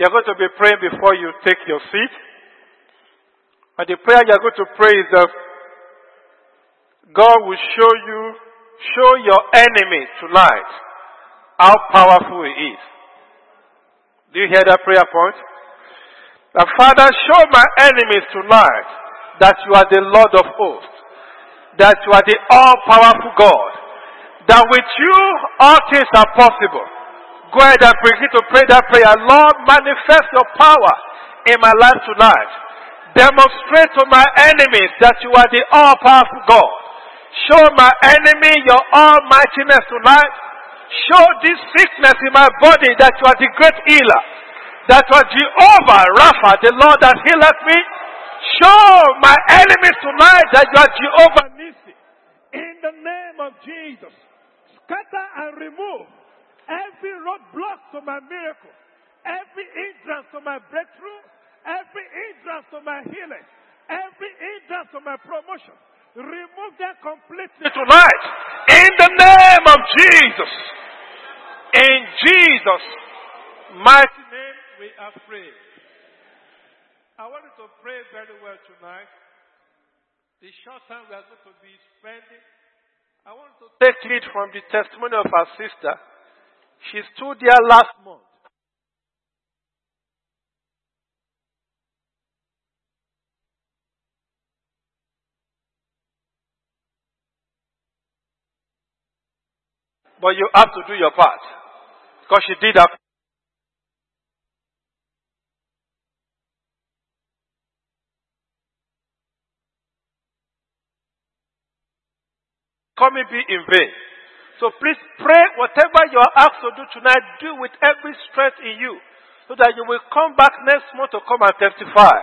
You're going to be praying before you take your seat. And the prayer you're going to pray is that God will show you, show your enemy tonight how powerful he is. Do you hear that prayer point? The Father, show my enemies tonight that you are the Lord of hosts, that you are the all-powerful God, that with you all things are possible. Go ahead and begin to pray that prayer. Lord, manifest your power in my life tonight. Demonstrate to my enemies that you are the all-powerful God. Show my enemy your almightiness tonight. Show this sickness in my body that you are the great healer. That you are Jehovah Rapha, the Lord that healeth me. Show my enemies tonight that you are Jehovah Nissi. In the name of Jesus. Scatter and remove every roadblock to my miracle, every hindrance to my breakthrough, every hindrance to my healing, every hindrance to my promotion. Remove them completely tonight. In the name of Jesus. In Jesus' mighty name we are prayed. I want you to pray very well tonight. The short time we are going to be spending, I want to take lead from the testimony of our sister. She stood there last month. But you have to do your part. Because she did that. Come be in vain. So please pray whatever you are asked to do tonight, do with every strength in you. So that you will come back next month to come and testify.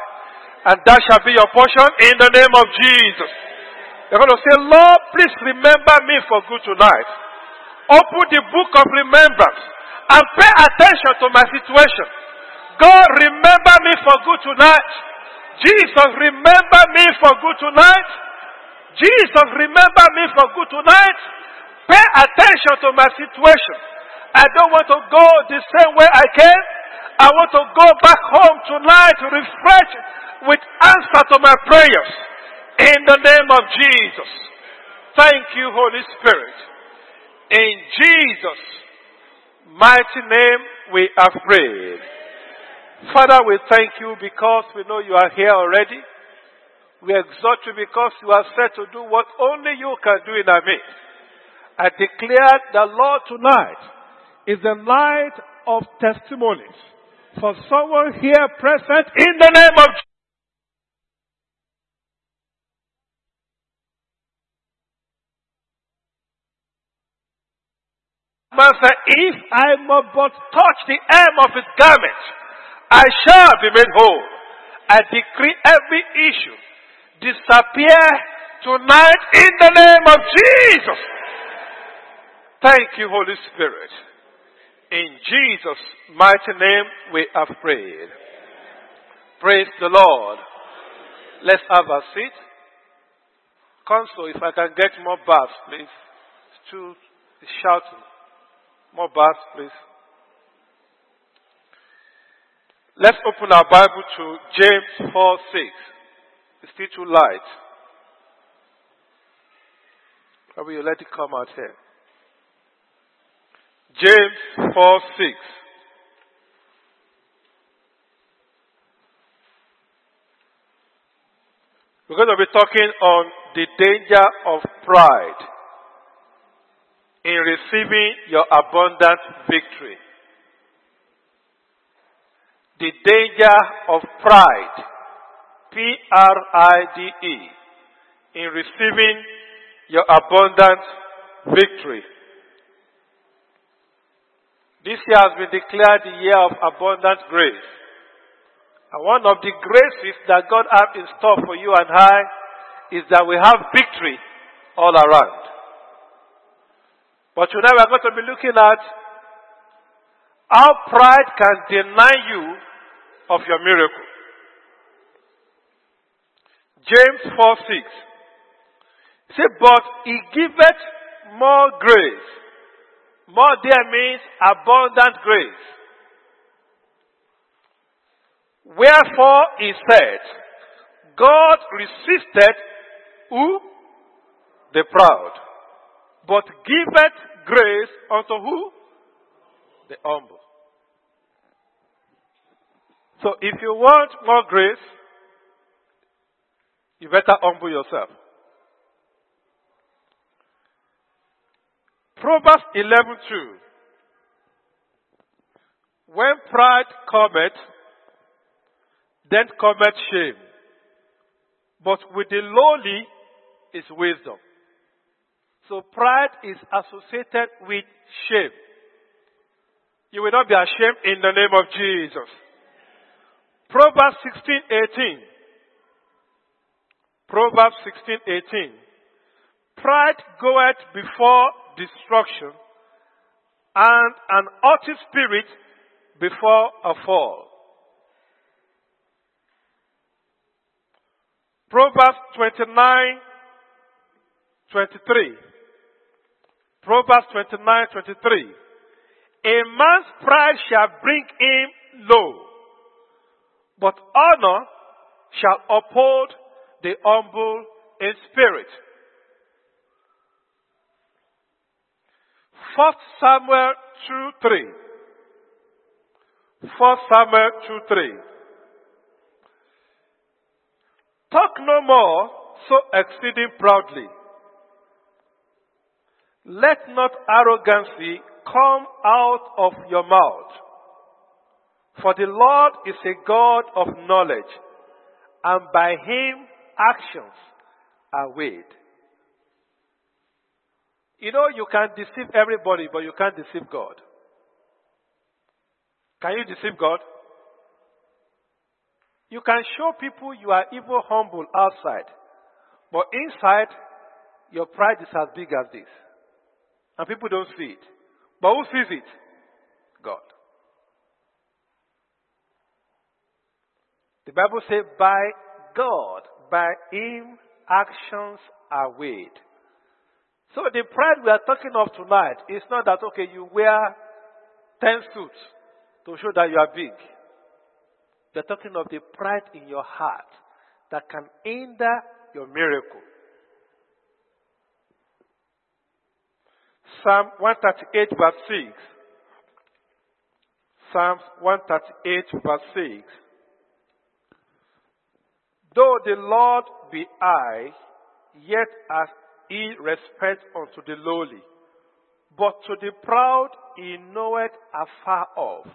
And that shall be your portion in the name of Jesus. You're going to say, Lord, please remember me for good tonight. Open the book of remembrance and pay attention to my situation. God, remember me for good tonight. Jesus, remember me for good tonight. Jesus, remember me for good tonight. Pay attention to my situation. I don't want to go the same way I came. I want to go back home tonight refreshed with answer to my prayers. In the name of Jesus. Thank you, Holy Spirit. In Jesus' mighty name we are prayed. Father, we thank you because we know you are here already. We exhort you because you are set to do what only you can do in our midst. I declare the Lord tonight is the night of testimonies for someone here present in the name of said, if I but touch the hem of his garment, I shall be made whole. I decree every issue disappear tonight in the name of Jesus. Thank you, Holy Spirit. In Jesus' mighty name we have prayed. Praise the Lord. Let's have a seat. Console, if I can get more baths, please. It's shouting. More baths, please. Let's open our Bible to James 4 6. It's still too light. Will you let it come out here? James 4 6. We're going to be talking on the danger of pride in receiving your abundant victory. The danger of pride, P-R-I-D-E, in receiving your abundant victory. This year has been declared the year of abundant grace. And one of the graces that God has in store for you and I is that we have victory all around. But tonight we are going to be looking at how pride can deny you of your miracle. James 4 6. Say, but he giveth more grace. More there means abundant grace. Wherefore he said, God resisted who? The proud. But giveth grace unto who? The humble. So if you want more grace, you better humble yourself. Proverbs 11:2 When pride cometh, then cometh shame. But with the lowly is wisdom. So pride is associated with shame. You will not be ashamed in the name of Jesus. Proverbs 16:18 Proverbs 16:18 Pride goeth before destruction, and an haughty spirit before a fall. Proverbs 29, 23. Proverbs 29, 23. A man's pride shall bring him low, but honor shall uphold the humble in spirit. First Samuel 2 3. First Samuel 2 3. Talk no more so exceeding proudly. Let not arrogancy come out of your mouth. For the Lord is a God of knowledge, and by him actions are weighed. You know, you can deceive everybody, but you can't deceive God. Can you deceive God? You can show people you are even humble outside, but inside, your pride is as big as this. And people don't see it. But who sees it? God. The Bible says, by God, by Him, actions are weighed. So the pride we are talking of tonight is not that, okay, you wear 10 suits to show that you are big. We're talking of the pride in your heart that can hinder your miracle. Psalm 138 verse 6. Psalms 138 verse 6. Though the Lord be high, yet as he respect unto the lowly. But to the proud he knoweth afar off.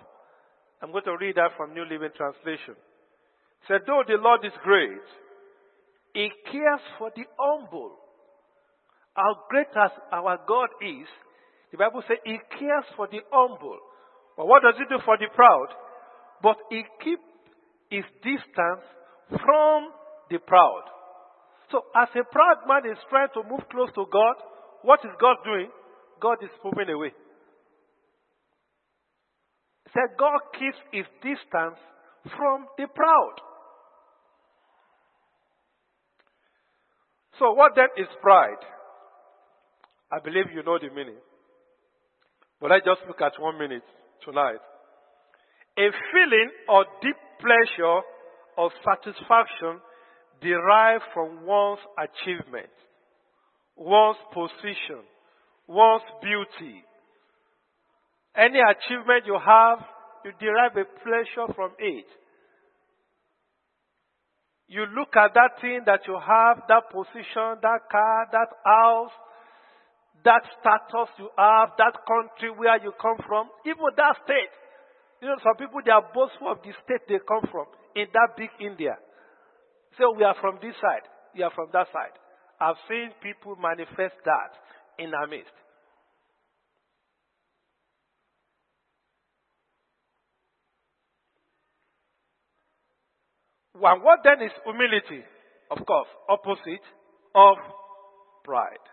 I'm going to read that from New Living Translation. It said, though the Lord is great, he cares for the humble. How great as our God is, the Bible says he cares for the humble. But what does he do for the proud? But he keeps his distance from the proud. So as a proud man is trying to move close to God, what is God doing? God is moving away. Said God keeps his distance from the proud. So what then is pride? I believe you know the meaning. But let's just look at one minute tonight. A feeling of deep pleasure or satisfaction derived from one's achievement, one's position, one's beauty. Any achievement you have, you derive a pleasure from it. You look at that thing that you have, that position, that car, that house, that status you have, that country where you come from, even that state. You know, some people they are boastful of the state they come from in that big India. So we are from this side, we are from that side. I've seen people manifest that in our midst. And what then is humility? Of course, opposite of pride.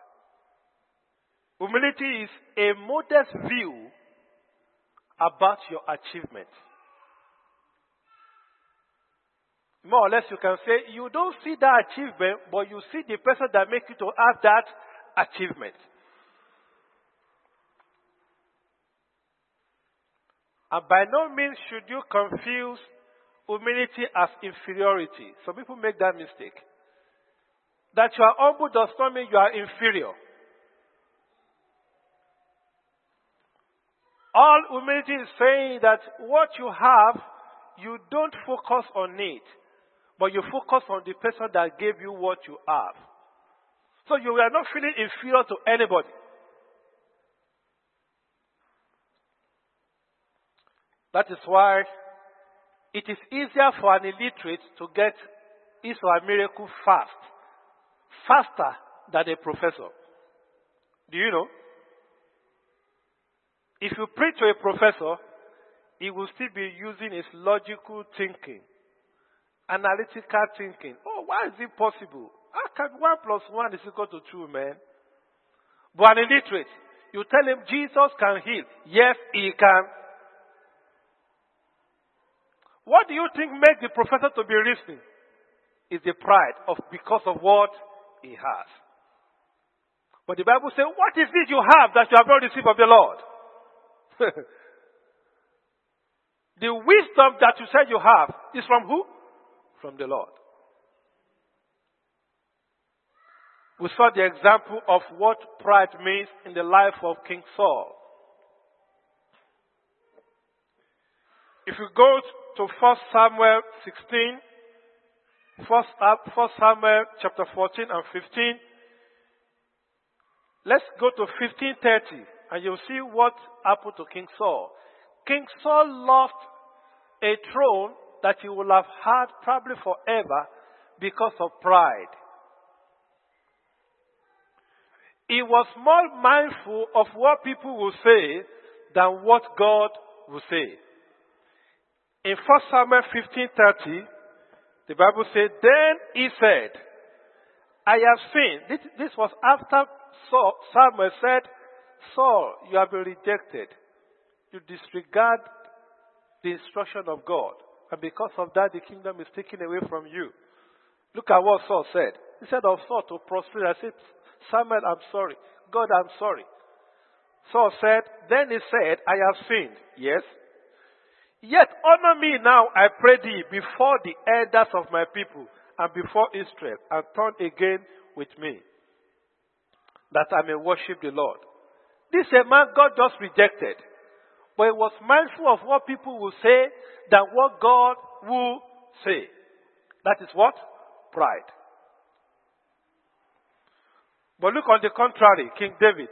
Humility is a modest view about your achievement. More or less, you can say you don't see that achievement, but you see the person that makes you to have that achievement. And by no means should you confuse humility as inferiority. Some people make that mistake. That you are humble does not mean you are inferior. All humility is saying that what you have, you don't focus on it, but you focus on the person that gave you what you have. So you are not feeling inferior to anybody. That is why it is easier for an illiterate to get his or miracle fast, faster than a professor. Do you know? If you preach to a professor, he will still be using his logical thinking, analytical thinking. Oh, why is it possible? How can one plus one is equal to two, man? But an illiterate, you tell him Jesus can heal. Yes, he can. What do you think makes the professor to be listening? Is the pride of because of what he has. But the Bible says, What is it you have that you have not received of the Lord? the wisdom that you said you have is from who? From the Lord. We saw the example of what pride means in the life of King Saul. If you go to 1 Samuel 16, 1 Samuel chapter 14 and 15, let's go to 1530 and you'll see what happened to King Saul. King Saul lost a throne that you will have had probably forever because of pride. He was more mindful of what people will say than what God will say. In 1 Samuel 15:30, the Bible said, "Then he said, I have seen." This, this was after Saul, Samuel said, Saul, you have been rejected. You disregard the instruction of God. And because of that, the kingdom is taken away from you. Look at what Saul said. He said of Saul to prostrate. I said, Samuel, I'm sorry. God, I'm sorry. Saul said, Then he said, I have sinned. Yes. Yet honor me now, I pray thee, before the elders of my people and before Israel, and turn again with me, that I may worship the Lord. This a man God just rejected. But he was mindful of what people will say than what God will say. That is what? Pride. But look on the contrary, King David.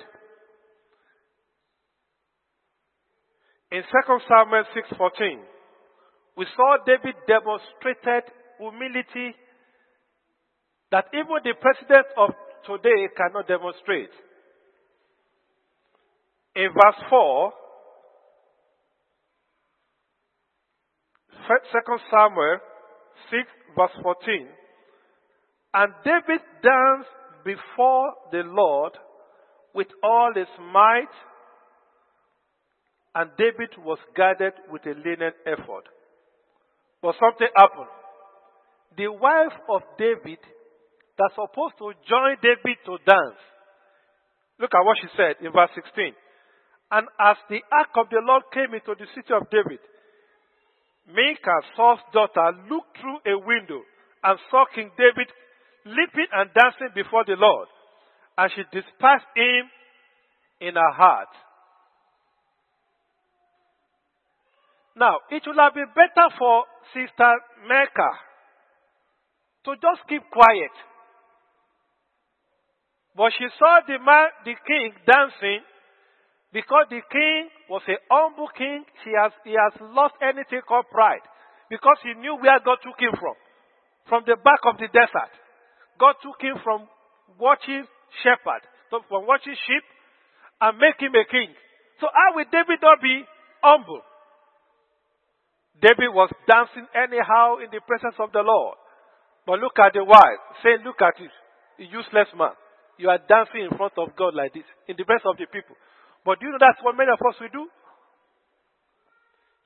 In 2 Samuel 6:14, we saw David demonstrated humility that even the president of today cannot demonstrate in verse 4, 2 Samuel 6, verse 14, and David danced before the Lord with all his might, and David was guarded with a linen ephod. But something happened. The wife of David that's supposed to join David to dance. Look at what she said in verse 16. And as the ark of the Lord came into the city of David, Michal, Saul's daughter, looked through a window and saw King David leaping and dancing before the Lord. And she despised him in her heart. Now, it would have been better for Sister Michal to just keep quiet. But she saw the man, the king, dancing because the king was a humble king, he has, he has lost anything called pride. Because he knew where God took him from. From the back of the desert. God took him from watching shepherd, from watching sheep, and make him a king. So how will David not be humble? David was dancing anyhow in the presence of the Lord. But look at the wife. Say, look at it. useless man. You are dancing in front of God like this, in the presence of the people. But do you know that's what many of us will do?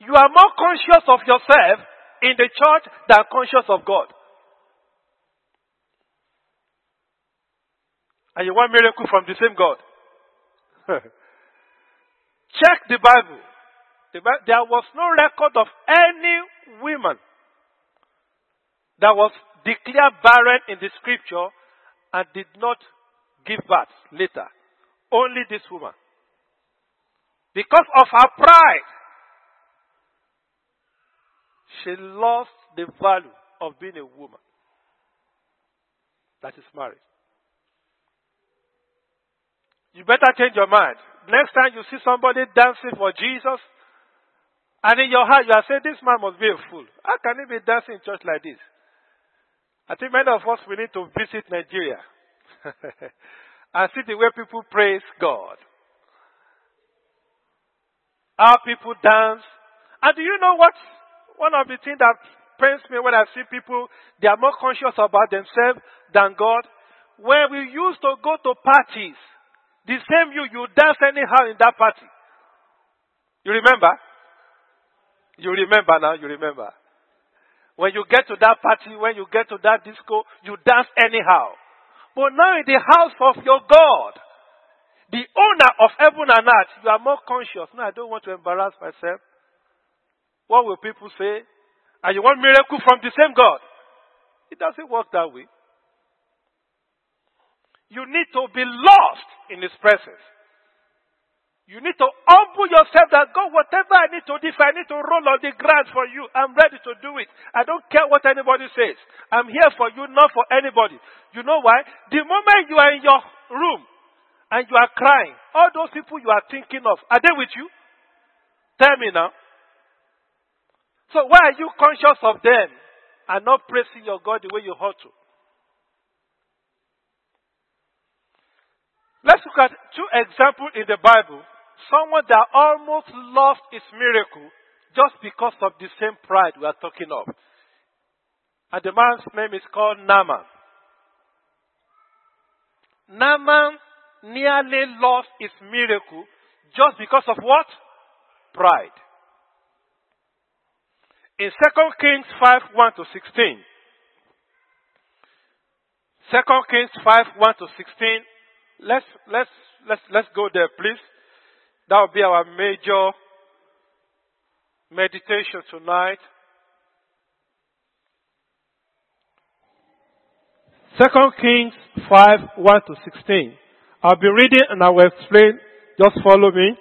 You are more conscious of yourself in the church than conscious of God. And you want miracle from the same God. Check the Bible. the Bible. There was no record of any woman that was declared barren in the scripture and did not give birth later. Only this woman. Because of her pride, she lost the value of being a woman that is marriage. You better change your mind. Next time you see somebody dancing for Jesus, and in your heart you are saying, This man must be a fool. How can he be dancing in church like this? I think many of us we need to visit Nigeria and see the way people praise God. How people dance. And do you know what? One of the things that pains me when I see people, they are more conscious about themselves than God. When we used to go to parties, the same you, you dance anyhow in that party. You remember? You remember now, you remember. When you get to that party, when you get to that disco, you dance anyhow. But now in the house of your God, the owner of heaven and earth, you are more conscious. No, I don't want to embarrass myself. What will people say? And you want miracle from the same God? It doesn't work that way. You need to be lost in His presence. You need to humble yourself that God, whatever I need to do, if I need to roll on the ground for you, I'm ready to do it. I don't care what anybody says. I'm here for you, not for anybody. You know why? The moment you are in your room and you are crying, all those people you are thinking of, are they with you? Tell me now. So why are you conscious of them and not praising your God the way you ought to? Let's look at two examples in the Bible. Someone that almost lost his miracle just because of the same pride we are talking of. And the man's name is called Naaman. Naaman nearly lost its miracle just because of what? Pride. In 2 Kings 5 1 to 16. 2 Kings 5 1 to 16 let's let's let's let's go there, please. That will be our major meditation tonight. Second Kings 5, 1 to 16. I'll be reading and I will explain. Just follow me.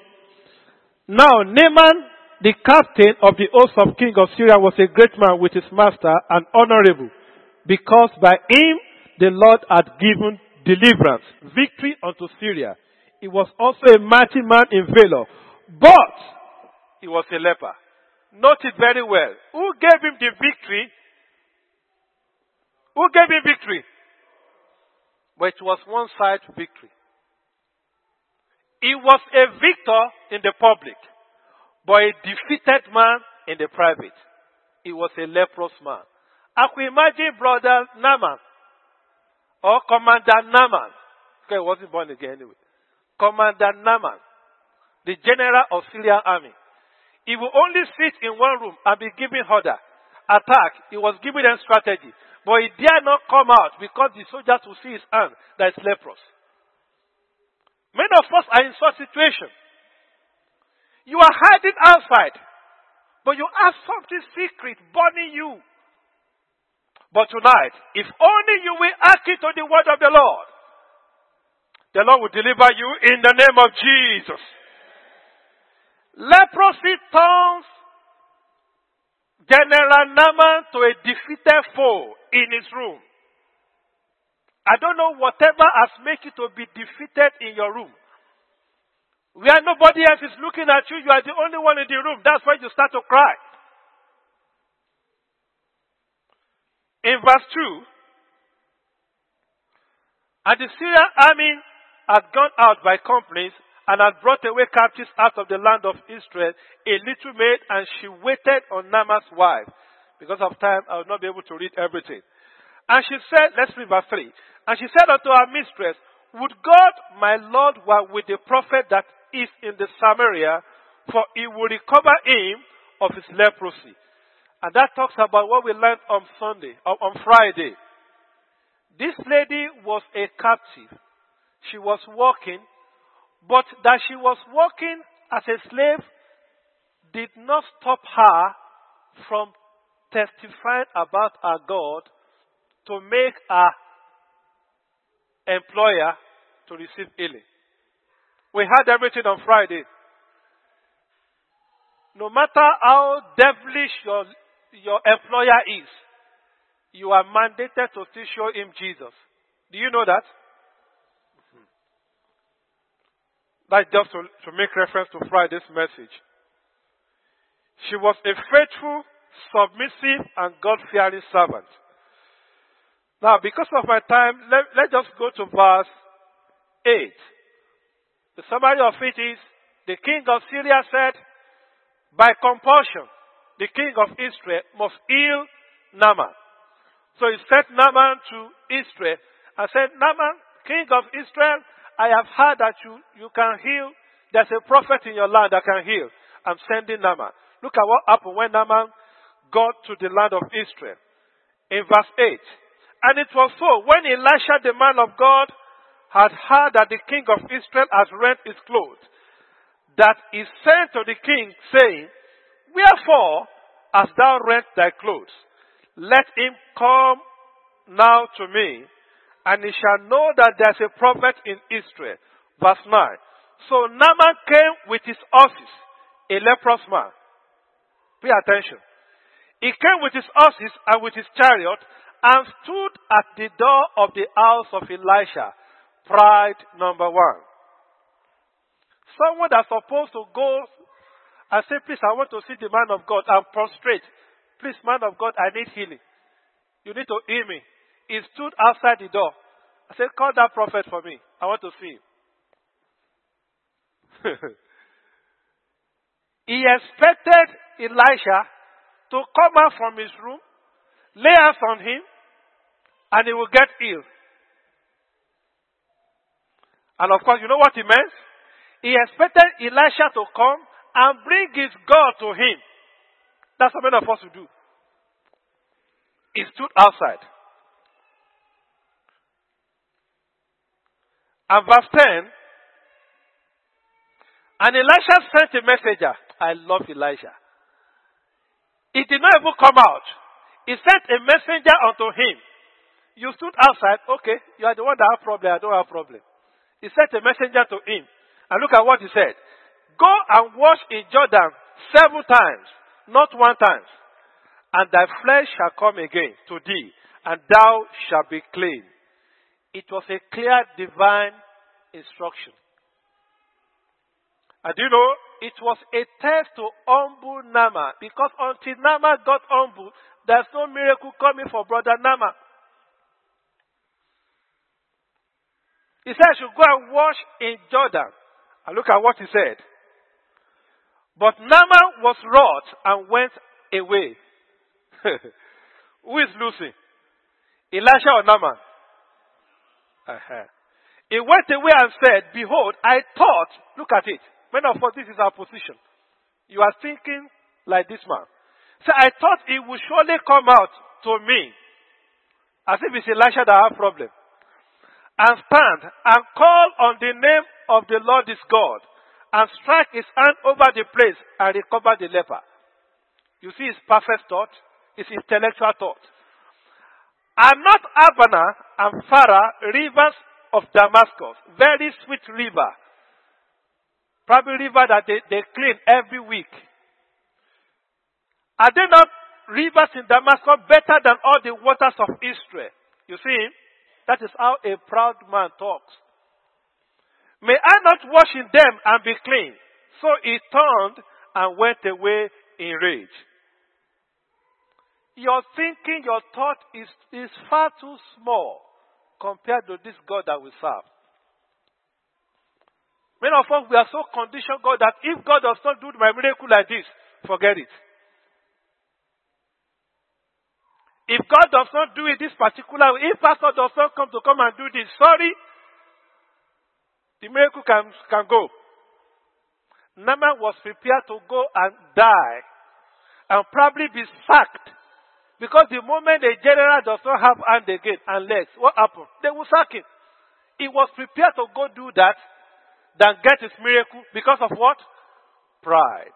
Now, Naaman, the captain of the host of king of Syria, was a great man with his master and honorable, because by him the Lord had given deliverance, victory unto Syria. He was also a mighty man in valor, but he was a leper. Note it very well. Who gave him the victory? Who gave him victory? But it was one side victory. He was a victor in the public, but a defeated man in the private. He was a leprous man. I can imagine brother Naaman or Commander Naaman. Okay, he wasn't born again anyway. Commander Naaman, the general of Syrian army. He will only sit in one room and be giving order. Attack. He was giving them strategy. But he dare not come out because the soldiers will see his hand that is leprous. Many of us are in such situation. You are hiding outside, but you have something secret burning you. But tonight, if only you will hearken to the word of the Lord, the Lord will deliver you in the name of Jesus. Leprosy turns General Naaman to a defeated foe in his room. I don't know whatever has made you to be defeated in your room. Where nobody else is looking at you, you are the only one in the room. That's why you start to cry. In verse 2, and the Syrian army had gone out by companies and had brought away captives out of the land of Israel, a little maid, and she waited on Naaman's wife. Because of time, I will not be able to read everything. And she said, let's read verse 3. And she said unto her mistress, Would God, my Lord, were with the prophet that is in the Samaria, for he will recover him of his leprosy. And that talks about what we learned on Sunday, uh, on Friday. This lady was a captive. She was working, but that she was working as a slave did not stop her from testifying about our God to make our employer to receive healing. We had everything on Friday. No matter how devilish your, your employer is, you are mandated to still show him Jesus. Do you know that? That's just to, to make reference to Friday's message. She was a faithful, submissive, and God fearing servant. Now, because of my time, let, let's just go to verse 8. The summary of it is the king of Syria said, by compulsion, the king of Israel must heal Naaman. So he sent Naaman to Israel and said, Naaman, king of Israel, I have heard that you, you can heal. There's a prophet in your land that can heal. I'm sending Naaman. Look at what happened when Naaman got to the land of Israel. In verse 8. And it was so, when Elisha the man of God had heard that the king of Israel had rent his clothes, that he sent to the king, saying, Wherefore hast thou rent thy clothes? Let him come now to me, and he shall know that there's a prophet in Israel. Verse 9. So Naaman came with his horses, a leprous man. Pay attention. He came with his horses and with his chariot and stood at the door of the house of Elisha. Pride number one. Someone that's supposed to go and say, please, I want to see the man of God and prostrate. Please, man of God, I need healing. You need to heal me. He stood outside the door. I said, Call that prophet for me. I want to see him. he expected Elisha to come out from his room, lay hands on him, and he will get healed. And of course, you know what he meant? He expected Elisha to come and bring his God to him. That's what many of us will do. He stood outside. And verse 10, and Elisha sent a messenger. I love Elijah. He did not even come out. He sent a messenger unto him. You stood outside. Okay, you are the one that have problem. I don't have problem. He sent a messenger to him. And look at what he said. Go and wash in Jordan seven times, not one time. And thy flesh shall come again to thee, and thou shalt be clean. It was a clear divine instruction. And you know, it was a test to humble Naaman because until Naaman got humble, there's no miracle coming for brother Naaman. He said, I should go and wash in Jordan. And look at what he said. But Naaman was wroth and went away. Who is losing? Elisha or Naaman? Uh-huh. He went away and said, Behold, I thought, look at it. Many of us, this is our position. You are thinking like this man. So I thought it would surely come out to me, as if it's Elisha that have problem, and stand and call on the name of the Lord his God, and strike his hand over the place and recover the leper. You see his perfect thought, his intellectual thought. Are not Abana and Pharah rivers of Damascus, very sweet river, probably river that they, they clean every week. Are they not rivers in Damascus better than all the waters of Israel? You see, that is how a proud man talks. May I not wash in them and be clean? So he turned and went away in rage. Your thinking, your thought is, is far too small compared to this God that we serve. Many of us, we are so conditioned, God, that if God does not do my miracle like this, forget it. If God does not do it this particular way, if pastor does not come to come and do this, sorry, the miracle can, can go. Naaman was prepared to go and die and probably be sacked because the moment a general does not have hand again and legs, what happened? They will sack him. He was prepared to go do that than get his miracle because of what? Pride.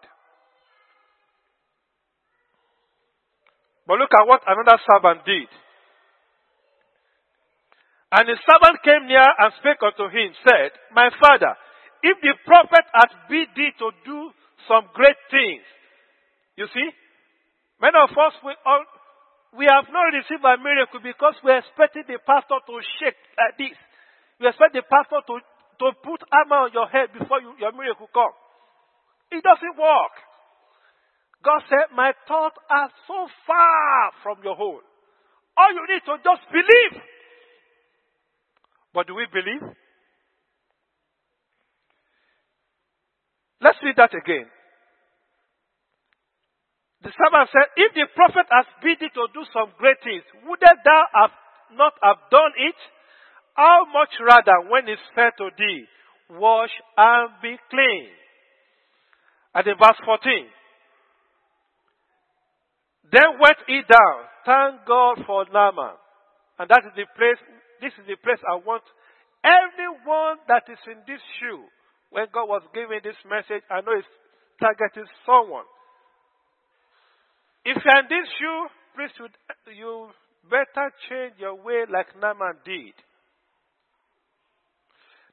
But look at what another servant did. And the servant came near and spake unto him, said, My father, if the prophet had bid thee to do some great things, you see, many of us, we, all, we have not received a miracle because we expected the pastor to shake like this. We expect the pastor to, to put armor on your head before you, your miracle comes. It doesn't work. God said, My thoughts are so far from your home. All you need to just believe. But do we believe? Let's read that again. The servant said, If the prophet has bid thee to do some great things, wouldst thou have not have done it? How much rather when it's said to thee, Wash and be clean? And in verse 14, then went he down. Thank God for Naaman. And that is the place, this is the place I want everyone that is in this shoe. When God was giving this message, I know it's targeting someone. If you're in this shoe, please, you better change your way like Naaman did.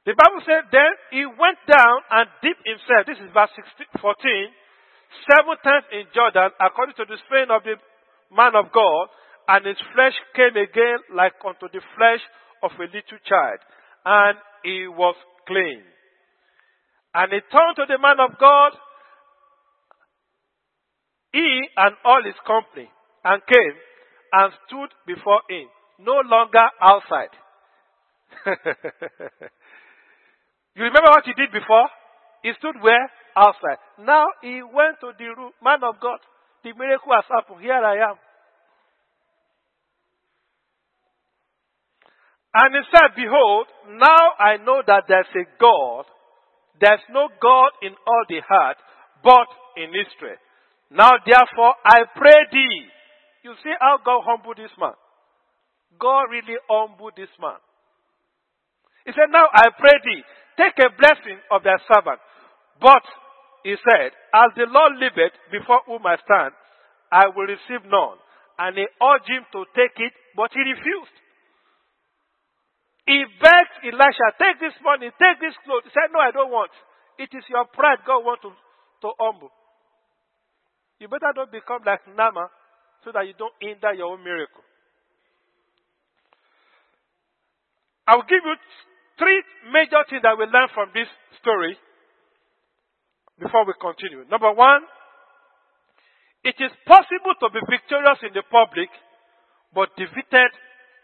The Bible said, then he went down and dipped himself. This is verse 16, 14 seven times in Jordan according to the saying of the man of God, and his flesh came again like unto the flesh of a little child, and he was clean. And he turned to the man of God, he and all his company, and came and stood before him, no longer outside. you remember what he did before? He stood where? Outside. Now he went to the room. Man of God, the miracle has happened. Here I am. And he said, Behold, now I know that there's a God. There's no God in all the earth, but in Israel. Now therefore I pray thee. You see how God humbled this man. God really humbled this man. He said, Now I pray thee, take a blessing of thy servant. But he said, As the Lord liveth before whom I stand, I will receive none. And he urged him to take it, but he refused. He begged Elisha, take this money, take this clothes. He said, No, I don't want. It is your pride God wants to, to humble. You better not become like Naaman so that you don't hinder your own miracle. I'll give you three major things that we learn from this story before we continue. Number one, it is possible to be victorious in the public, but defeated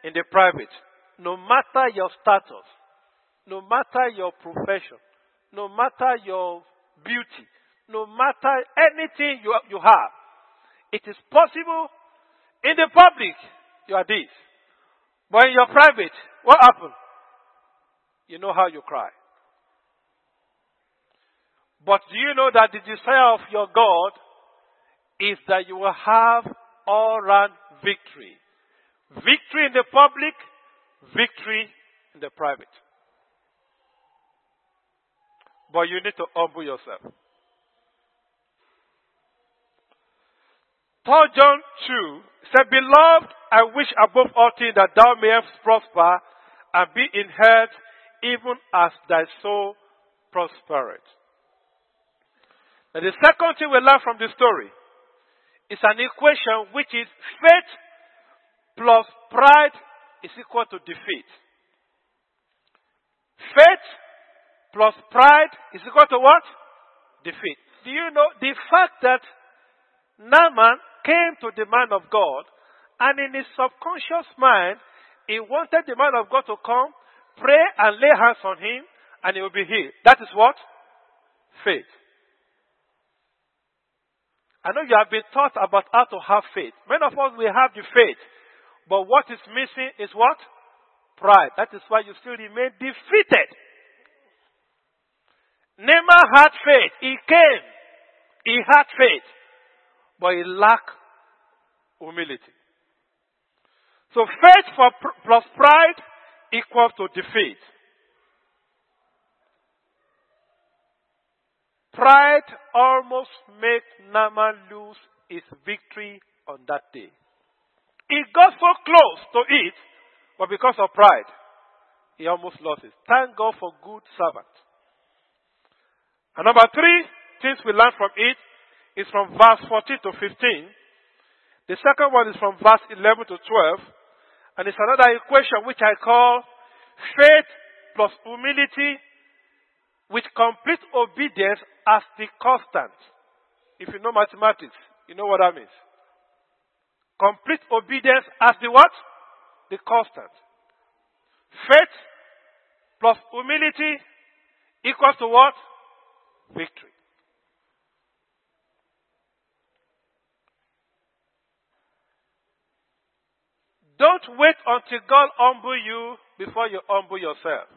in the private. No matter your status, no matter your profession, no matter your beauty, no matter anything you, you have, it is possible in the public, you are this. But in your private, what happened? You know how you cry. But do you know that the desire of your God is that you will have all round victory? Victory in the public, victory in the private. But you need to humble yourself. 3 John 2 said, Beloved, I wish above all things that thou mayest prosper and be in health even as thy soul prospereth. Now the second thing we learn from this story is an equation which is faith plus pride is equal to defeat. Faith plus pride is equal to what? Defeat. Do you know the fact that Naaman came to the man of God and in his subconscious mind, he wanted the man of God to come, pray and lay hands on him and he will be healed. That is what? Faith. I know you have been taught about how to have faith. Many of us, we have the faith. But what is missing is what? Pride. That is why you still remain defeated. Naaman had faith. He came. He had faith. But he lacked humility. So faith for plus pride equals to defeat. Pride almost made Naaman lose his victory on that day. He got so close to it, but because of pride, he almost lost it. Thank God for good servants. And number three things we learn from it is from verse 14 to 15. The second one is from verse 11 to 12. And it's another equation which I call faith plus humility with complete obedience as the constant. If you know mathematics, you know what that means. Complete obedience as the what? The constant. Faith plus humility equals to what? Victory. Don't wait until God humble you before you humble yourself.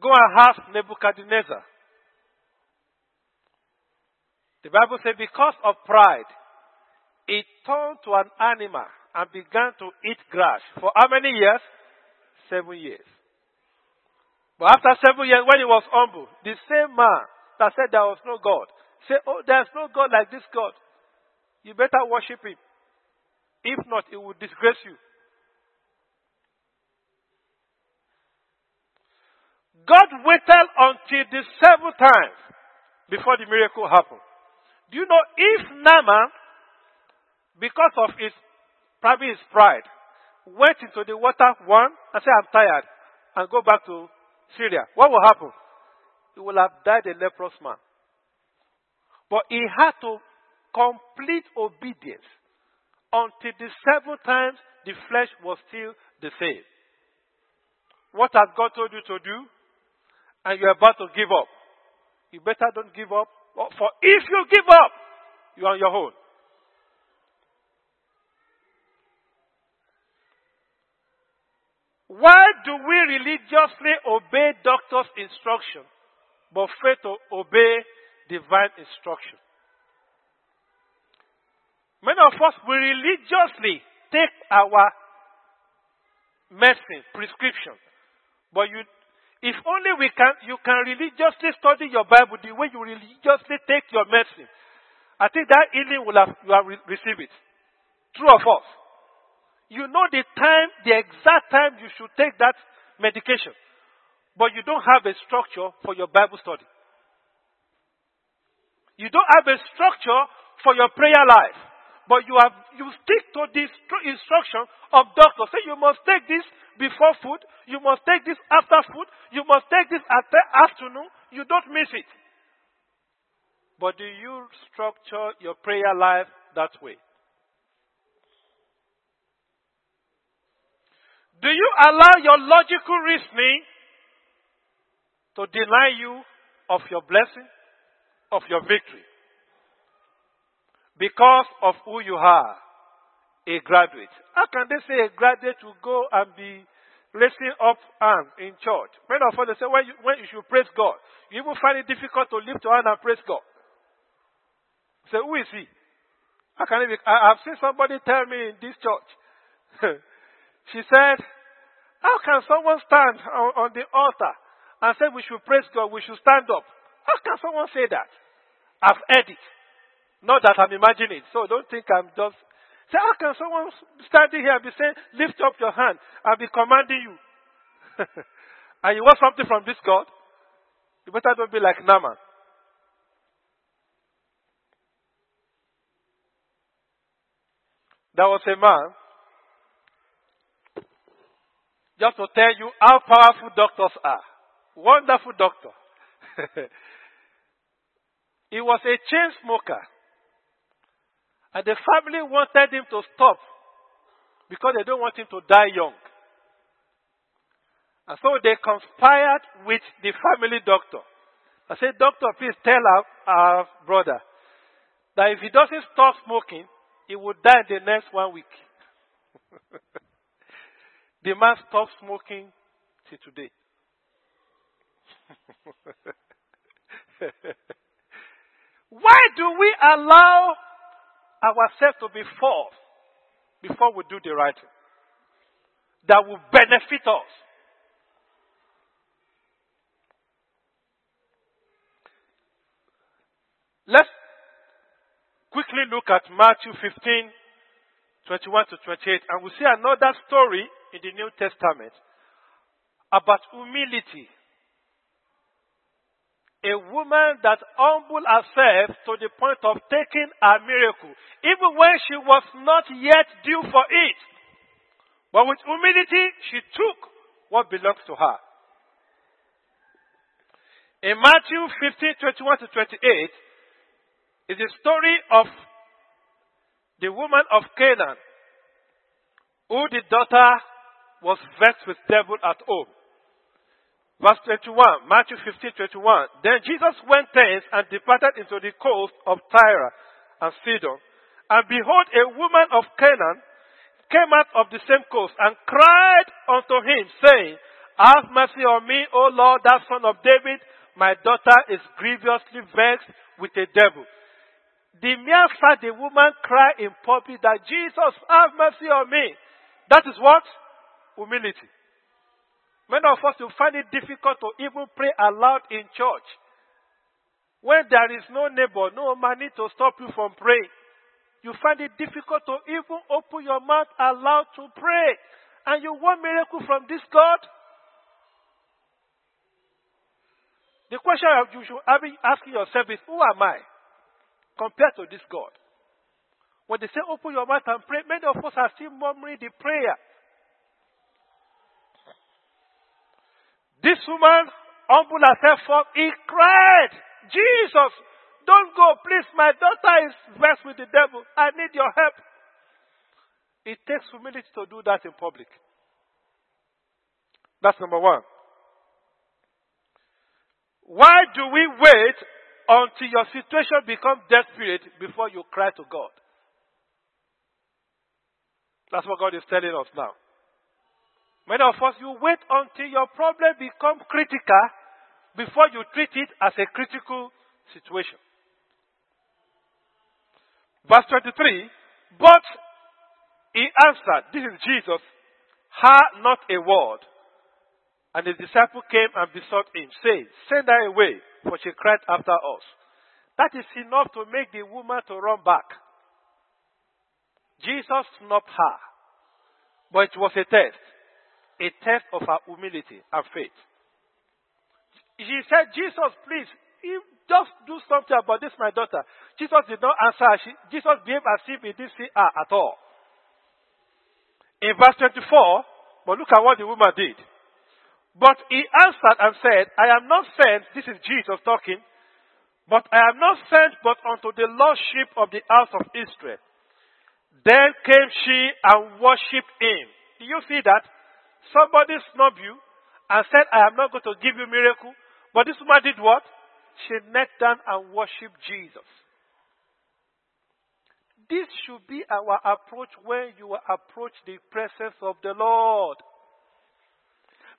Go and ask Nebuchadnezzar. The Bible says, because of pride, he turned to an animal and began to eat grass. For how many years? Seven years. But after seven years, when he was humble, the same man that said there was no God said, Oh, there's no God like this God. You better worship him. If not, it will disgrace you. God waited until the seventh time before the miracle happened. Do you know if Naaman, because of his probably his pride, went into the water one and said, I'm tired, and go back to Syria, what will happen? He will have died a leprous man. But he had to complete obedience until the seven times the flesh was still the same. What has God told you to do? And you're about to give up. You better don't give up. For if you give up, you're on your own. Why do we religiously obey doctor's instruction, but fail to obey divine instruction? Many of us will religiously take our medicine, prescription, but you, if only we can, you can religiously study your Bible the way you religiously take your medicine. I think that healing will have, you have received it. True or false? You know the time, the exact time you should take that medication. But you don't have a structure for your Bible study. You don't have a structure for your prayer life. But you have, you stick to this instruction of doctors. Say you must take this before food. You must take this after food. You must take this at the afternoon. You don't miss it. But do you structure your prayer life that way? Do you allow your logical reasoning to deny you of your blessing, of your victory? Because of who you are, a graduate. How can they say a graduate will go and be raising up hand in church? Many of us say when you, when you should praise God, you even find it difficult to lift your hand and praise God. Say, who is he? How can be? I, have seen somebody tell me in this church. she said, how can someone stand on, on the altar and say we should praise God, we should stand up? How can someone say that? I've heard it. Not that I'm imagining, so don't think I'm just. Say, how can someone standing here be saying, lift up your hand I'll be commanding you? and you want something from this God? You better don't be like Naaman. There was a man just to tell you how powerful doctors are. Wonderful doctor. he was a chain smoker. And the family wanted him to stop because they don't want him to die young. And so they conspired with the family doctor. I said, Doctor, please tell our, our brother that if he doesn't stop smoking, he will die the next one week. The man stopped smoking till today. Why do we allow ourselves to be forced before we do the right thing? That will benefit us. Let's quickly look at Matthew 15, 21 to 28, and we see another story in the New Testament about humility. A woman that humbled herself to the point of taking a miracle, even when she was not yet due for it. But with humility, she took what belongs to her. In Matthew 15, 21 to 28, is the story of the woman of Canaan, who the daughter was vexed with devil at home. Verse 21, Matthew 15, 21. Then Jesus went thence and departed into the coast of Tyre and Sidon. And behold, a woman of Canaan came out of the same coast and cried unto him, saying, Have mercy on me, O Lord, thou son of David. My daughter is grievously vexed with a devil. The mere fact the woman cried in public that Jesus, have mercy on me. That is what? Humility. Many of us will find it difficult to even pray aloud in church. When there is no neighbor, no money to stop you from praying. You find it difficult to even open your mouth aloud to pray. And you want miracle from this God? The question you should be asking yourself is, who am I compared to this God? When they say open your mouth and pray, many of us are still murmuring the prayer. This woman humbled herself up. He cried, Jesus, don't go, please. My daughter is vexed with the devil. I need your help. It takes humility to do that in public. That's number one. Why do we wait until your situation becomes desperate before you cry to God? That's what God is telling us now. Many of us, you wait until your problem becomes critical before you treat it as a critical situation. Verse 23, but he answered, this is Jesus, had not a word. And his disciple came and besought him, saying, Send her away, for she cried after us. That is enough to make the woman to run back. Jesus snubbed her, but it was a test a test of her humility and faith. She said, Jesus, please, just do something about this, my daughter. Jesus did not answer her. She, Jesus behaved as if he didn't see her at all. In verse 24, but look at what the woman did. But he answered and said, I am not sent, this is Jesus talking, but I am not sent but unto the lost sheep of the house of Israel. Then came she and worshipped him. Do you see that? Somebody snubbed you and said, I am not going to give you miracle. But this woman did what? She knelt down and worshipped Jesus. This should be our approach when you approach the presence of the Lord.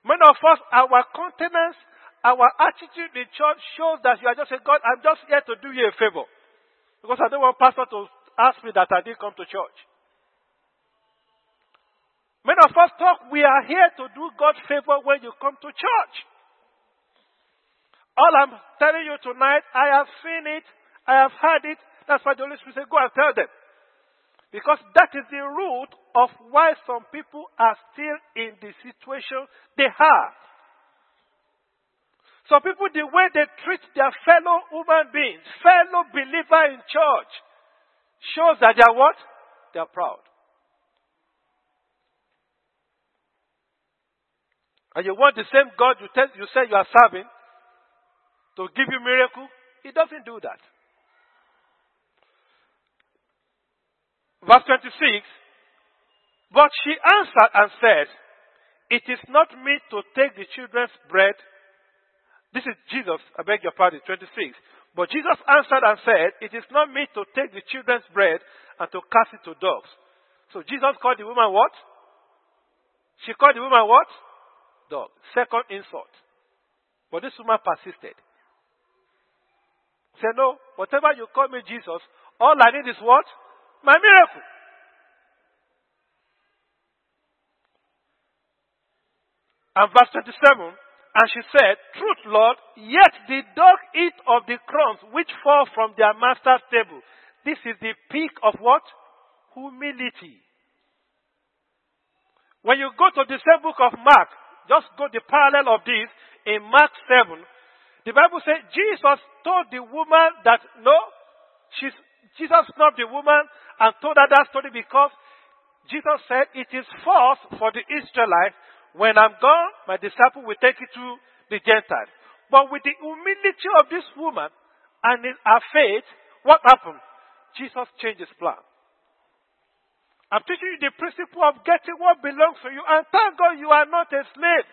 Many of us, our countenance, our attitude in church shows that you are just saying, God, I'm just here to do you a favor. Because I don't want pastor to ask me that I didn't come to church. Many of us talk, we are here to do God favor when you come to church. All I'm telling you tonight, I have seen it, I have heard it. That's why the Holy Spirit said, go and tell them. Because that is the root of why some people are still in the situation they have. Some people, the way they treat their fellow human beings, fellow believer in church, shows that they are what? They are proud. And you want the same God you, tell, you say you are serving to give you miracle? He doesn't do that. Verse 26, But she answered and said, It is not meet to take the children's bread. This is Jesus, I beg your pardon, 26. But Jesus answered and said, It is not meet to take the children's bread and to cast it to dogs. So Jesus called the woman what? She called the woman what? Dog. Second insult. But this woman persisted. Said, No, whatever you call me Jesus, all I need is what? My miracle. And verse 27, and she said, Truth, Lord, yet the dog eat of the crumbs which fall from their master's table. This is the peak of what? Humility. When you go to the same book of Mark, just go the parallel of this in Mark 7. The Bible says Jesus told the woman that no, she's, Jesus snubbed the woman and told her that story because Jesus said it is false for the Israelites when I'm gone, my disciple will take it to the Gentiles. But with the humility of this woman and in her faith, what happened? Jesus changed his plan. I'm teaching you the principle of getting what belongs to you. And thank God you are not a slave.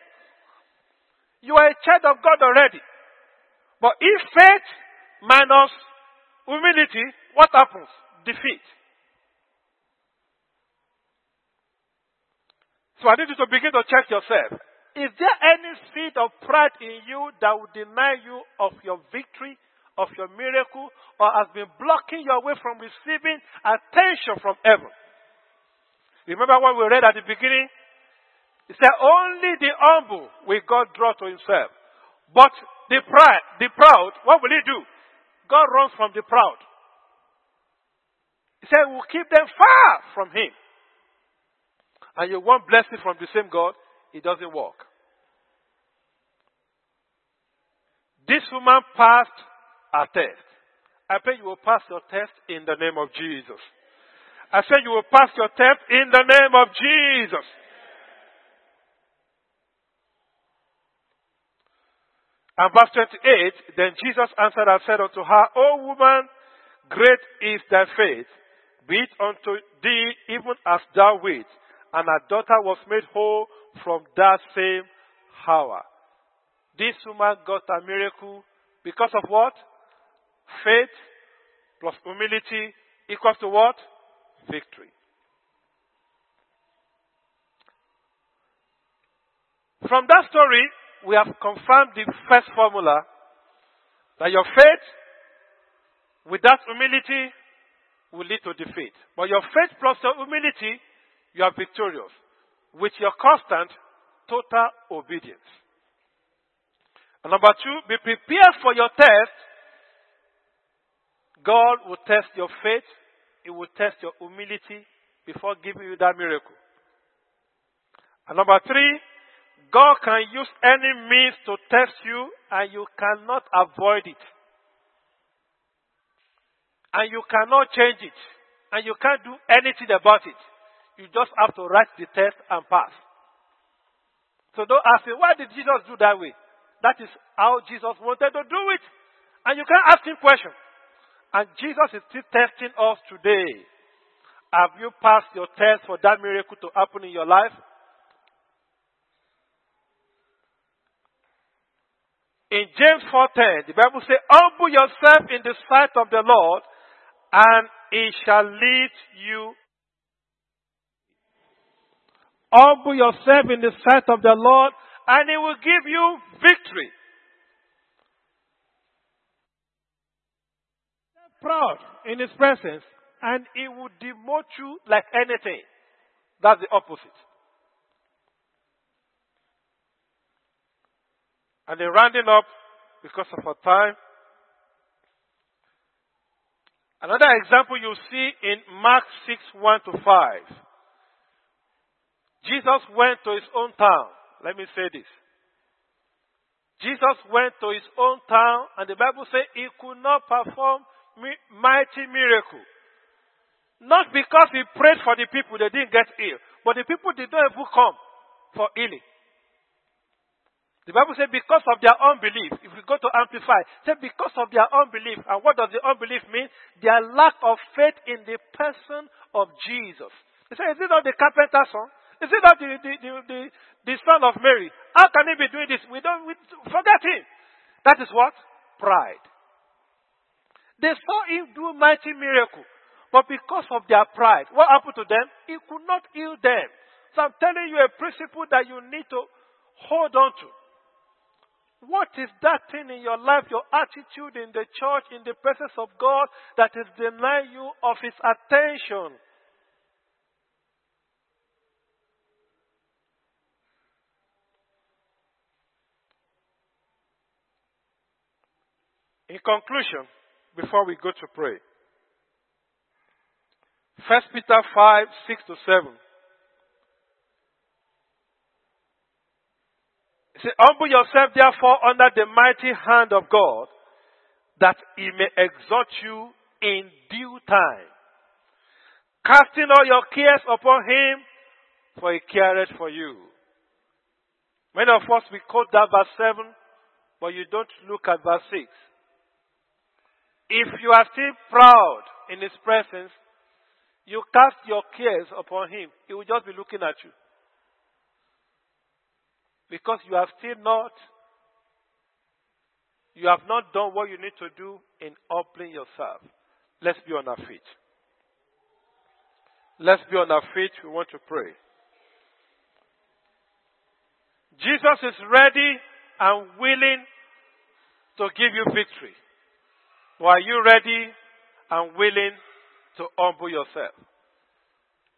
You are a child of God already. But if faith minus humility, what happens? Defeat. So I need you to begin to check yourself. Is there any seed of pride in you that will deny you of your victory, of your miracle, or has been blocking your way from receiving attention from heaven? Remember what we read at the beginning? It said, only the humble will God draw to himself. But the pride, the proud, what will he do? God runs from the proud. He said, we'll keep them far from him and you want blessing from the same God, it doesn't work. This woman passed a test. I pray you will pass your test in the name of Jesus. I said you will pass your test in the name of Jesus. And verse 28, then Jesus answered and said unto her, O woman, great is thy faith. Be it unto thee even as thou wilt and her daughter was made whole from that same hour. This woman got a miracle because of what? Faith plus humility equals to what? Victory. From that story, we have confirmed the first formula that your faith without humility will lead to defeat. But your faith plus your humility you are victorious with your constant total obedience. And number two, be prepared for your test. God will test your faith. He will test your humility before giving you that miracle. And number three, God can use any means to test you and you cannot avoid it. And you cannot change it. And you can't do anything about it. You just have to write the test and pass. So don't ask me, why did Jesus do that way? That is how Jesus wanted to do it. And you can't ask him questions. And Jesus is still testing us today. Have you passed your test for that miracle to happen in your life? In James 4:10, the Bible says, "Humble yourself in the sight of the Lord, and He shall lead you Humble yourself in the sight of the Lord, and He will give you victory. Proud in His presence, and He will demote you like anything. That's the opposite. And then rounding up, because of our time, another example you see in Mark 6 1 to 5. Jesus went to his own town. Let me say this. Jesus went to his own town and the Bible says he could not perform mighty miracle. Not because he prayed for the people, they didn't get ill, but the people did not even come for healing. The Bible says because of their unbelief, if we go to Amplify, say because of their unbelief. And what does the unbelief mean? Their lack of faith in the person of Jesus. He said, is it not the carpenter's son? Is it not the, the, the, the, the son of Mary? How can he be doing this? We don't we forget him. That is what? Pride. They saw him do a mighty miracle. But because of their pride, what happened to them? He could not heal them. So I'm telling you a principle that you need to hold on to. What is that thing in your life, your attitude in the church, in the presence of God that is denying you of his attention? In conclusion, before we go to pray, First Peter 5, 6 to 7. It says, Humble yourself therefore under the mighty hand of God, that he may exhort you in due time. Casting all your cares upon him, for he careth for you. Many of us, we quote that verse 7, but you don't look at verse 6. If you are still proud in his presence, you cast your cares upon him. He will just be looking at you. Because you have still not, you have not done what you need to do in humbling yourself. Let's be on our feet. Let's be on our feet. We want to pray. Jesus is ready and willing to give you victory. But are you ready and willing to humble yourself?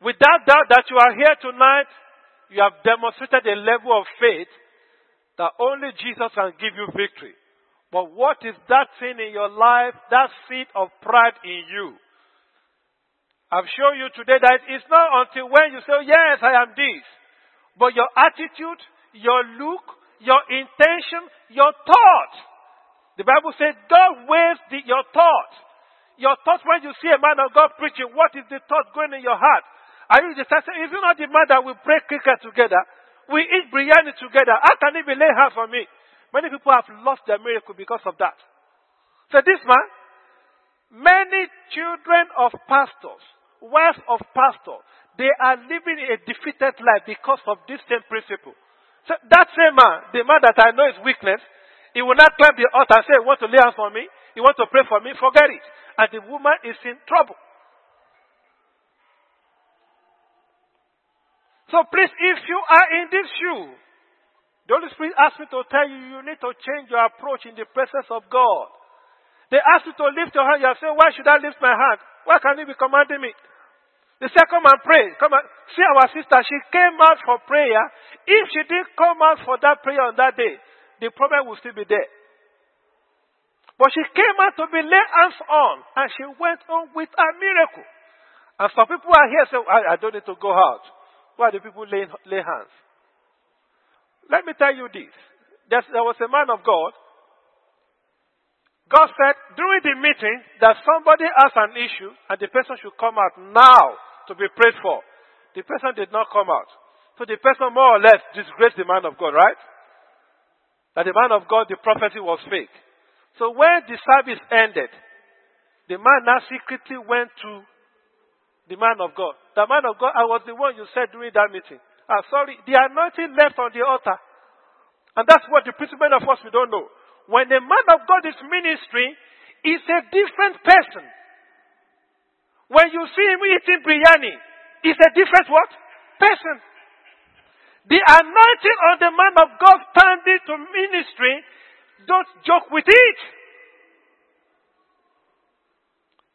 Without doubt that you are here tonight, you have demonstrated a level of faith that only Jesus can give you victory. But what is that thing in your life, that seed of pride in you? I've shown you today that it's not until when you say, yes, I am this. But your attitude, your look, your intention, your thought. The Bible says God weighs the, your thoughts. Your thoughts, when you see a man of God preaching, what is the thought going in your heart? Are you the is it not the man that we play cricket together? We eat biryani together. How can he be laying hands on me? Many people have lost their miracle because of that. So this man, many children of pastors, wives of pastors, they are living a defeated life because of this same principle. So that same man, the man that I know is weakness, he will not climb the altar and say, "You want to lay hands on me? You want to pray for me? Forget it." And the woman is in trouble. So please, if you are in this shoe, the Holy Spirit asked me to tell you, you need to change your approach in the presence of God. They asked you to lift your hand. You are saying, why should I lift my hand? Why can he be commanding me? The second man pray. Come and See our sister, she came out for prayer. If she didn't come out for that prayer on that day, the problem will still be there. But she came out to be laid hands on, and she went on with a miracle. And some people are here saying, I, I don't need to go out. Why do people lay, lay hands? Let me tell you this. There's, there was a man of God. God said during the meeting that somebody has an issue and the person should come out now to be prayed for. The person did not come out. So the person more or less disgraced the man of God, right? That the man of God, the prophecy was fake. So when the service ended, the man now secretly went to the man of God. The man of God, I was the one you said during that meeting. Ah, sorry, the anointing left on the altar. And that's what the principle of us we don't know. When the man of God is ministering, he's a different person. When you see him eating biryani, he's a different what? Person. The anointing on the man of God standing to ministry, don't joke with it.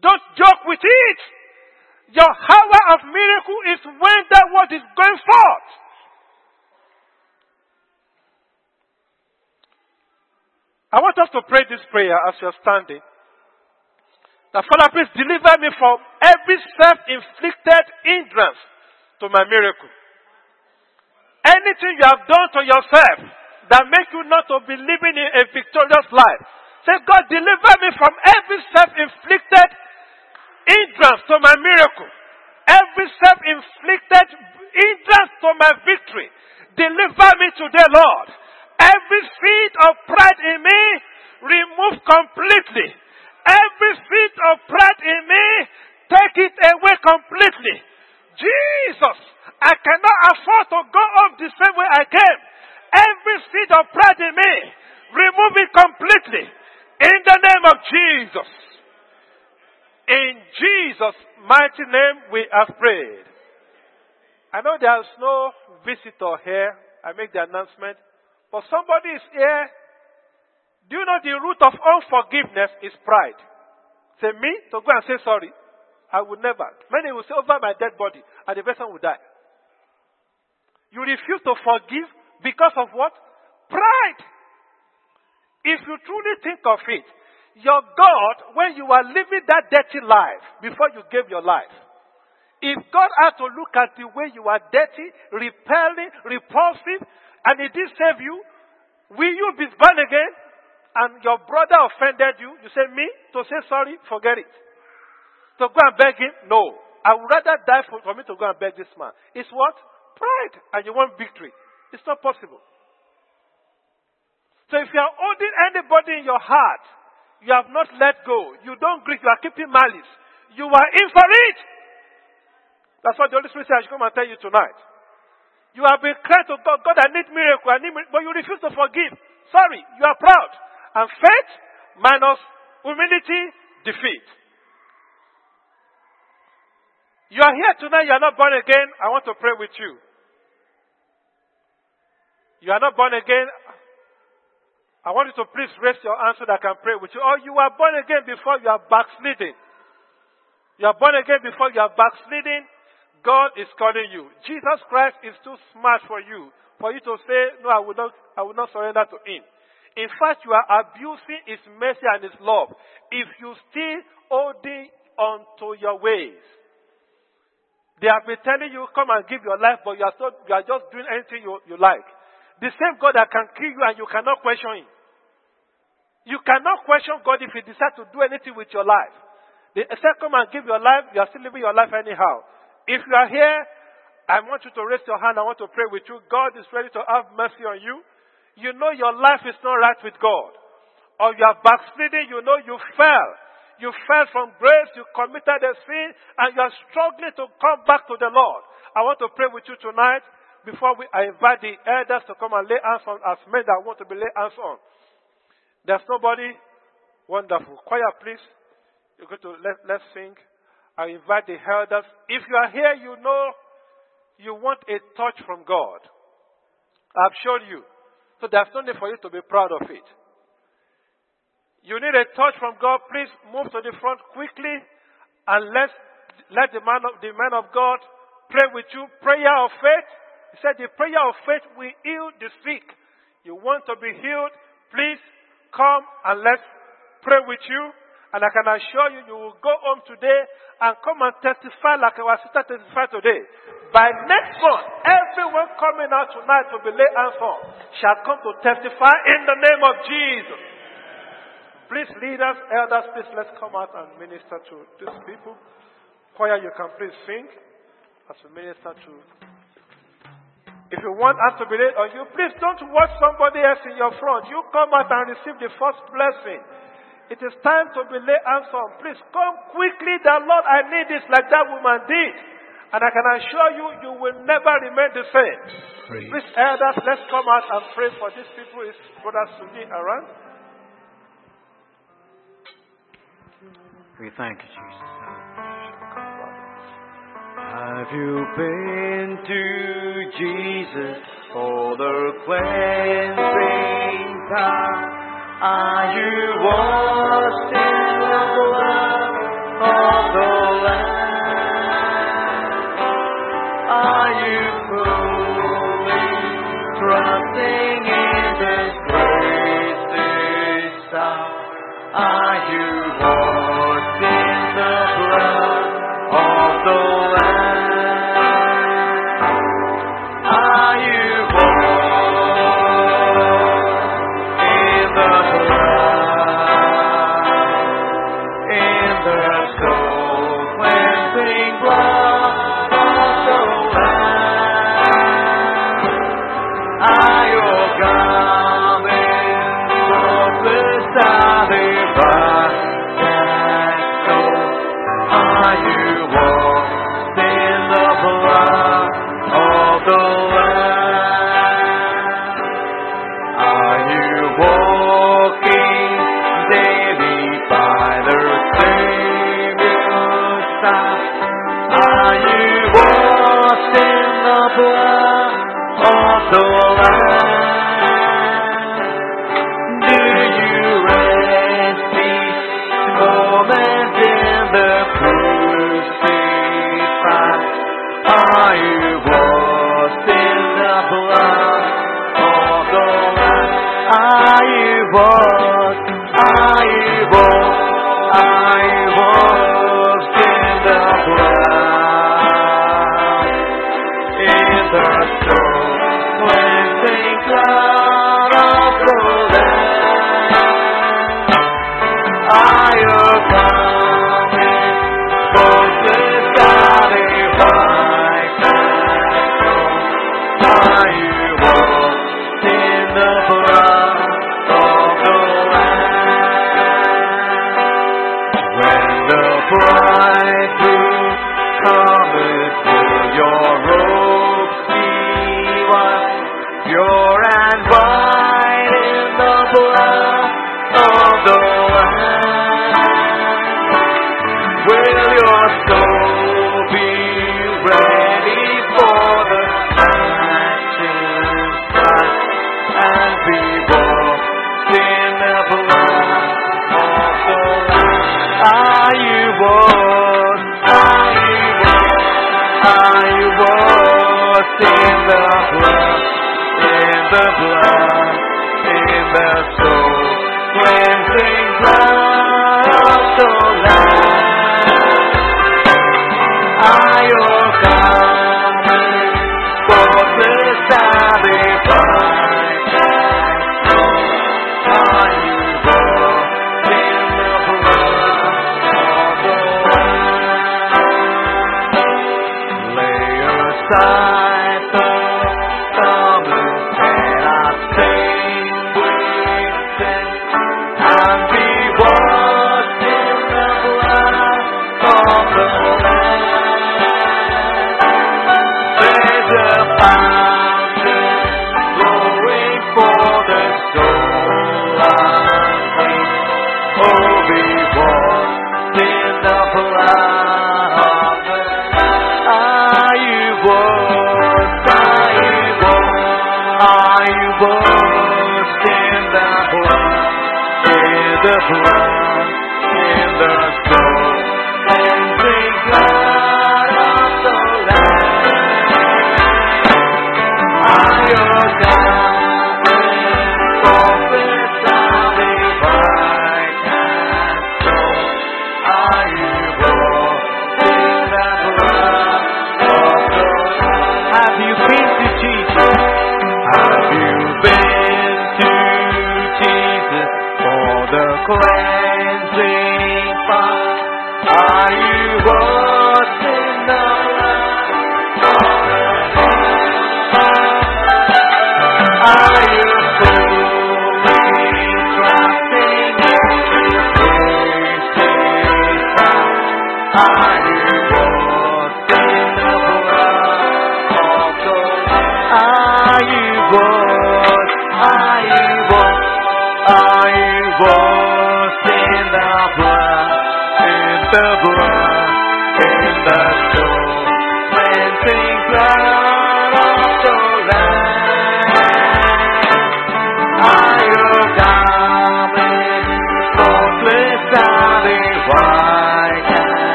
Don't joke with it. Your hour of miracle is when that word is going forth. I want us to pray this prayer as you're standing. That Father, please deliver me from every self-inflicted hindrance to my miracle. Anything you have done to yourself that make you not to be living in a victorious life. Say, God, deliver me from every self-inflicted hindrance to my miracle. Every self-inflicted hindrance to my victory. Deliver me today, Lord. Every seed of pride in me, remove completely. Every seed of pride in me, take it away completely. Jesus, I cannot afford to go off the same way I came. Every seed of pride in me, remove it completely. In the name of Jesus. In Jesus' mighty name we have prayed. I know there's no visitor here. I make the announcement. But somebody is here do you know the root of unforgiveness is pride? Say me to go and say sorry. I would never. Many will say oh, over my dead body and the person will die. You refuse to forgive because of what? Pride. If you truly think of it, your God, when you are living that dirty life before you gave your life, If God had to look at the way you are dirty, repelling, repulsive, and He did save you, will you be born again? And your brother offended you, you say, Me? To say sorry? Forget it. To go and beg him? No. I would rather die for, for me to go and beg this man. It's what? Pride. And you want victory. It's not possible. So if you are holding anybody in your heart, you have not let go. You don't grieve. You are keeping malice. You are in for it. That's what the Holy Spirit says. Come and tell you tonight. You have been crying to God, God, I need miracle, I need miracle, but you refuse to forgive. Sorry, you are proud. And faith minus humility, defeat. You are here tonight, you are not born again. I want to pray with you. You are not born again. I want you to please raise your hand so that I can pray with you. Or you are born again before you are backsliding. You are born again before you are backsliding. God is calling you. Jesus Christ is too smart for you, for you to say, no, I will not, I will not surrender to Him. In fact, you are abusing His mercy and His love if you still holding on to your ways. They have been telling you, come and give your life, but you are, so, you are just doing anything you, you like. The same God that can kill you and you cannot question Him. You cannot question God if He decides to do anything with your life. They say, come and give your life, you are still living your life anyhow. If you are here, I want you to raise your hand. I want to pray with you. God is ready to have mercy on you. You know your life is not right with God. Or you are backsliding, you know you fell. You fell from grace, you committed a sin, and you are struggling to come back to the Lord. I want to pray with you tonight before we, I invite the elders to come and lay hands on as men that want to be laid hands on. There's nobody. Wonderful. Choir, please. You're going to let, let's sing. I invite the elders. If you are here, you know you want a touch from God. I've shown you. So there's no need for you to be proud of it. You need a touch from God. Please move to the front quickly and let let the man of the man of God pray with you. Prayer of faith. He said the prayer of faith will heal the sick. You want to be healed? Please come and let's pray with you. And I can assure you, you will go home today and come and testify like our sister testified today. By next month, everyone coming out tonight to be laid hands on shall come to testify in the name of Jesus. Please, leaders, elders, please let's come out and minister to these people. Choir, you can please sing as we minister to if you want us to believe on you, please don't watch somebody else in your front. You come out and receive the first blessing. It is time to be laid hands on. Please come quickly. The Lord, I need this like that woman did. And I can assure you, you will never remain the same. Praise. Please, elders, let's come out and pray for these people. Is Brother Suni around? We thank you, Jesus. Have you been to Jesus for the cleansing power? Are you washed in the blood of the Lamb? Are you fully trusting in His grace this hour? Are you washed the?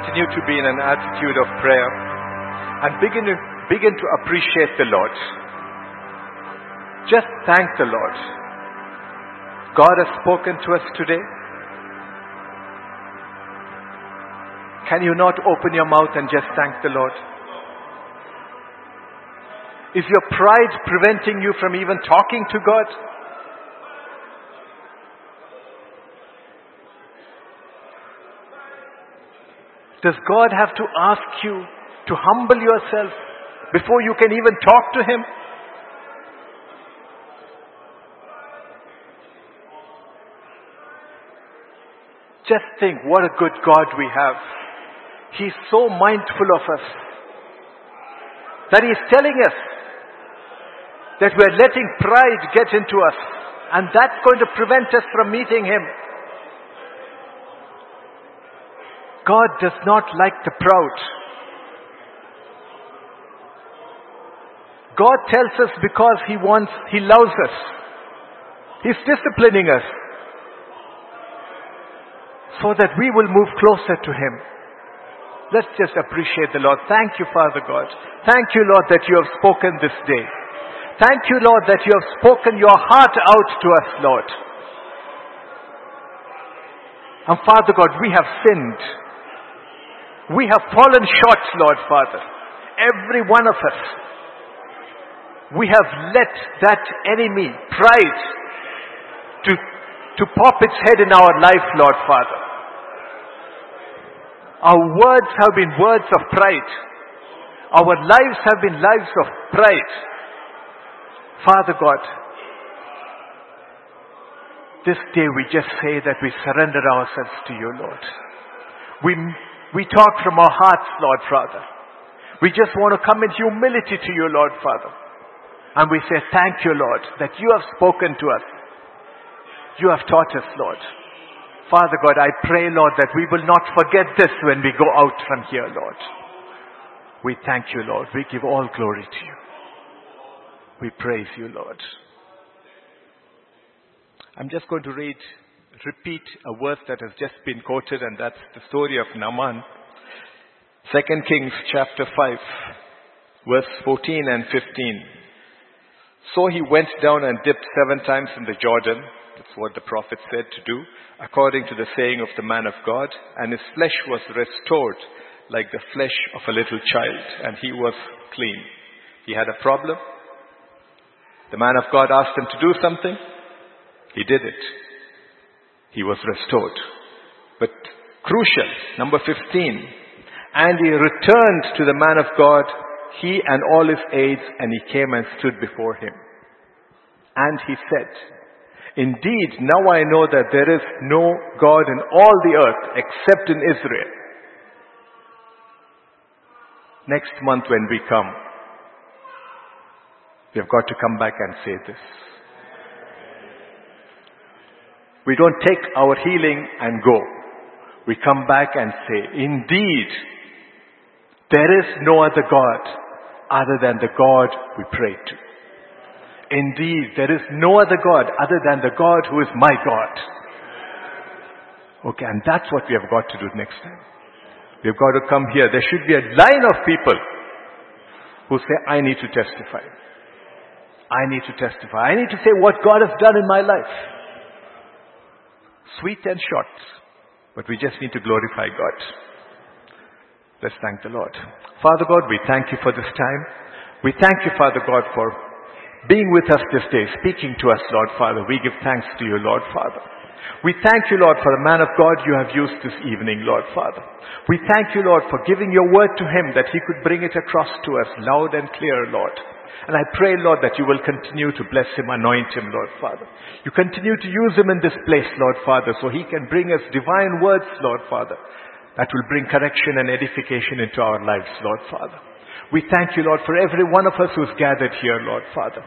Continue to be in an attitude of prayer and begin to, begin to appreciate the Lord? Just thank the Lord. God has spoken to us today. Can you not open your mouth and just thank the Lord? Is your pride preventing you from even talking to God? Does God have to ask you to humble yourself before you can even talk to Him? Just think what a good God we have. He's so mindful of us that He's telling us that we're letting pride get into us and that's going to prevent us from meeting Him. God does not like the proud. God tells us because He wants, He loves us. He's disciplining us so that we will move closer to Him. Let's just appreciate the Lord. Thank you, Father God. Thank you, Lord, that you have spoken this day. Thank you, Lord, that you have spoken your heart out to us, Lord. And Father God, we have sinned. We have fallen short, Lord Father. Every one of us. We have let that enemy, pride, to, to pop its head in our life, Lord Father. Our words have been words of pride. Our lives have been lives of pride. Father God, this day we just say that we surrender ourselves to you, Lord. We, we talk from our hearts, Lord Father. We just want to come in humility to you, Lord Father. And we say, thank you, Lord, that you have spoken to us. You have taught us, Lord. Father God, I pray, Lord, that we will not forget this when we go out from here, Lord. We thank you, Lord. We give all glory to you. We praise you, Lord. I'm just going to read, repeat a verse that has just been quoted, and that's the story of Naaman. 2 Kings chapter 5, verse 14 and 15. So he went down and dipped seven times in the Jordan. That's what the prophet said to do, according to the saying of the man of God. And his flesh was restored like the flesh of a little child, and he was clean. He had a problem. The man of God asked him to do something. He did it. He was restored. But crucial, number 15. And he returned to the man of God, he and all his aides, and he came and stood before him. And he said, Indeed, now I know that there is no God in all the earth except in Israel. Next month when we come, we have got to come back and say this. We don't take our healing and go. We come back and say, indeed, there is no other God other than the God we pray to. Indeed, there is no other God other than the God who is my God. Okay, and that's what we have got to do next time. We've got to come here. There should be a line of people who say, I need to testify. I need to testify. I need to say what God has done in my life. Sweet and short, but we just need to glorify God. Let's thank the Lord. Father God, we thank you for this time. We thank you, Father God, for being with us this day, speaking to us, Lord Father. We give thanks to you, Lord Father. We thank you, Lord, for the man of God you have used this evening, Lord Father. We thank you, Lord, for giving your word to him that he could bring it across to us loud and clear, Lord. And I pray, Lord, that you will continue to bless him, anoint him, Lord Father. You continue to use him in this place, Lord Father, so he can bring us divine words, Lord Father, that will bring correction and edification into our lives, Lord Father. We thank you, Lord, for every one of us who's gathered here, Lord Father.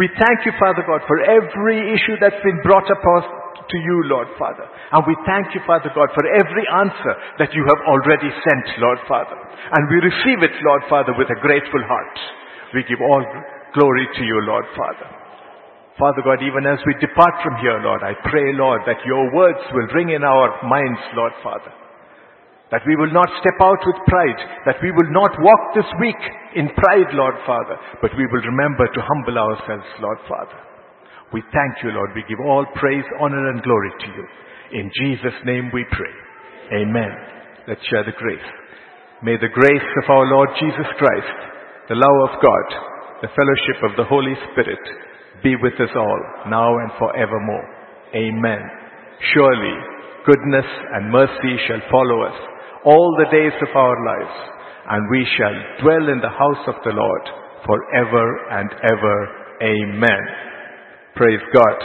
We thank you, Father God, for every issue that's been brought upon to you, Lord Father. And we thank you, Father God, for every answer that you have already sent, Lord Father. And we receive it, Lord Father, with a grateful heart. We give all glory to you, Lord Father. Father God, even as we depart from here, Lord, I pray, Lord, that your words will ring in our minds, Lord Father. That we will not step out with pride. That we will not walk this week in pride, Lord Father. But we will remember to humble ourselves, Lord Father. We thank you, Lord. We give all praise, honor, and glory to you. In Jesus' name we pray. Amen. Let's share the grace. May the grace of our Lord Jesus Christ, the love of God, the fellowship of the Holy Spirit be with us all, now and forevermore. Amen. Surely, goodness and mercy shall follow us all the days of our lives, and we shall dwell in the house of the Lord forever and ever. Amen. Praise God.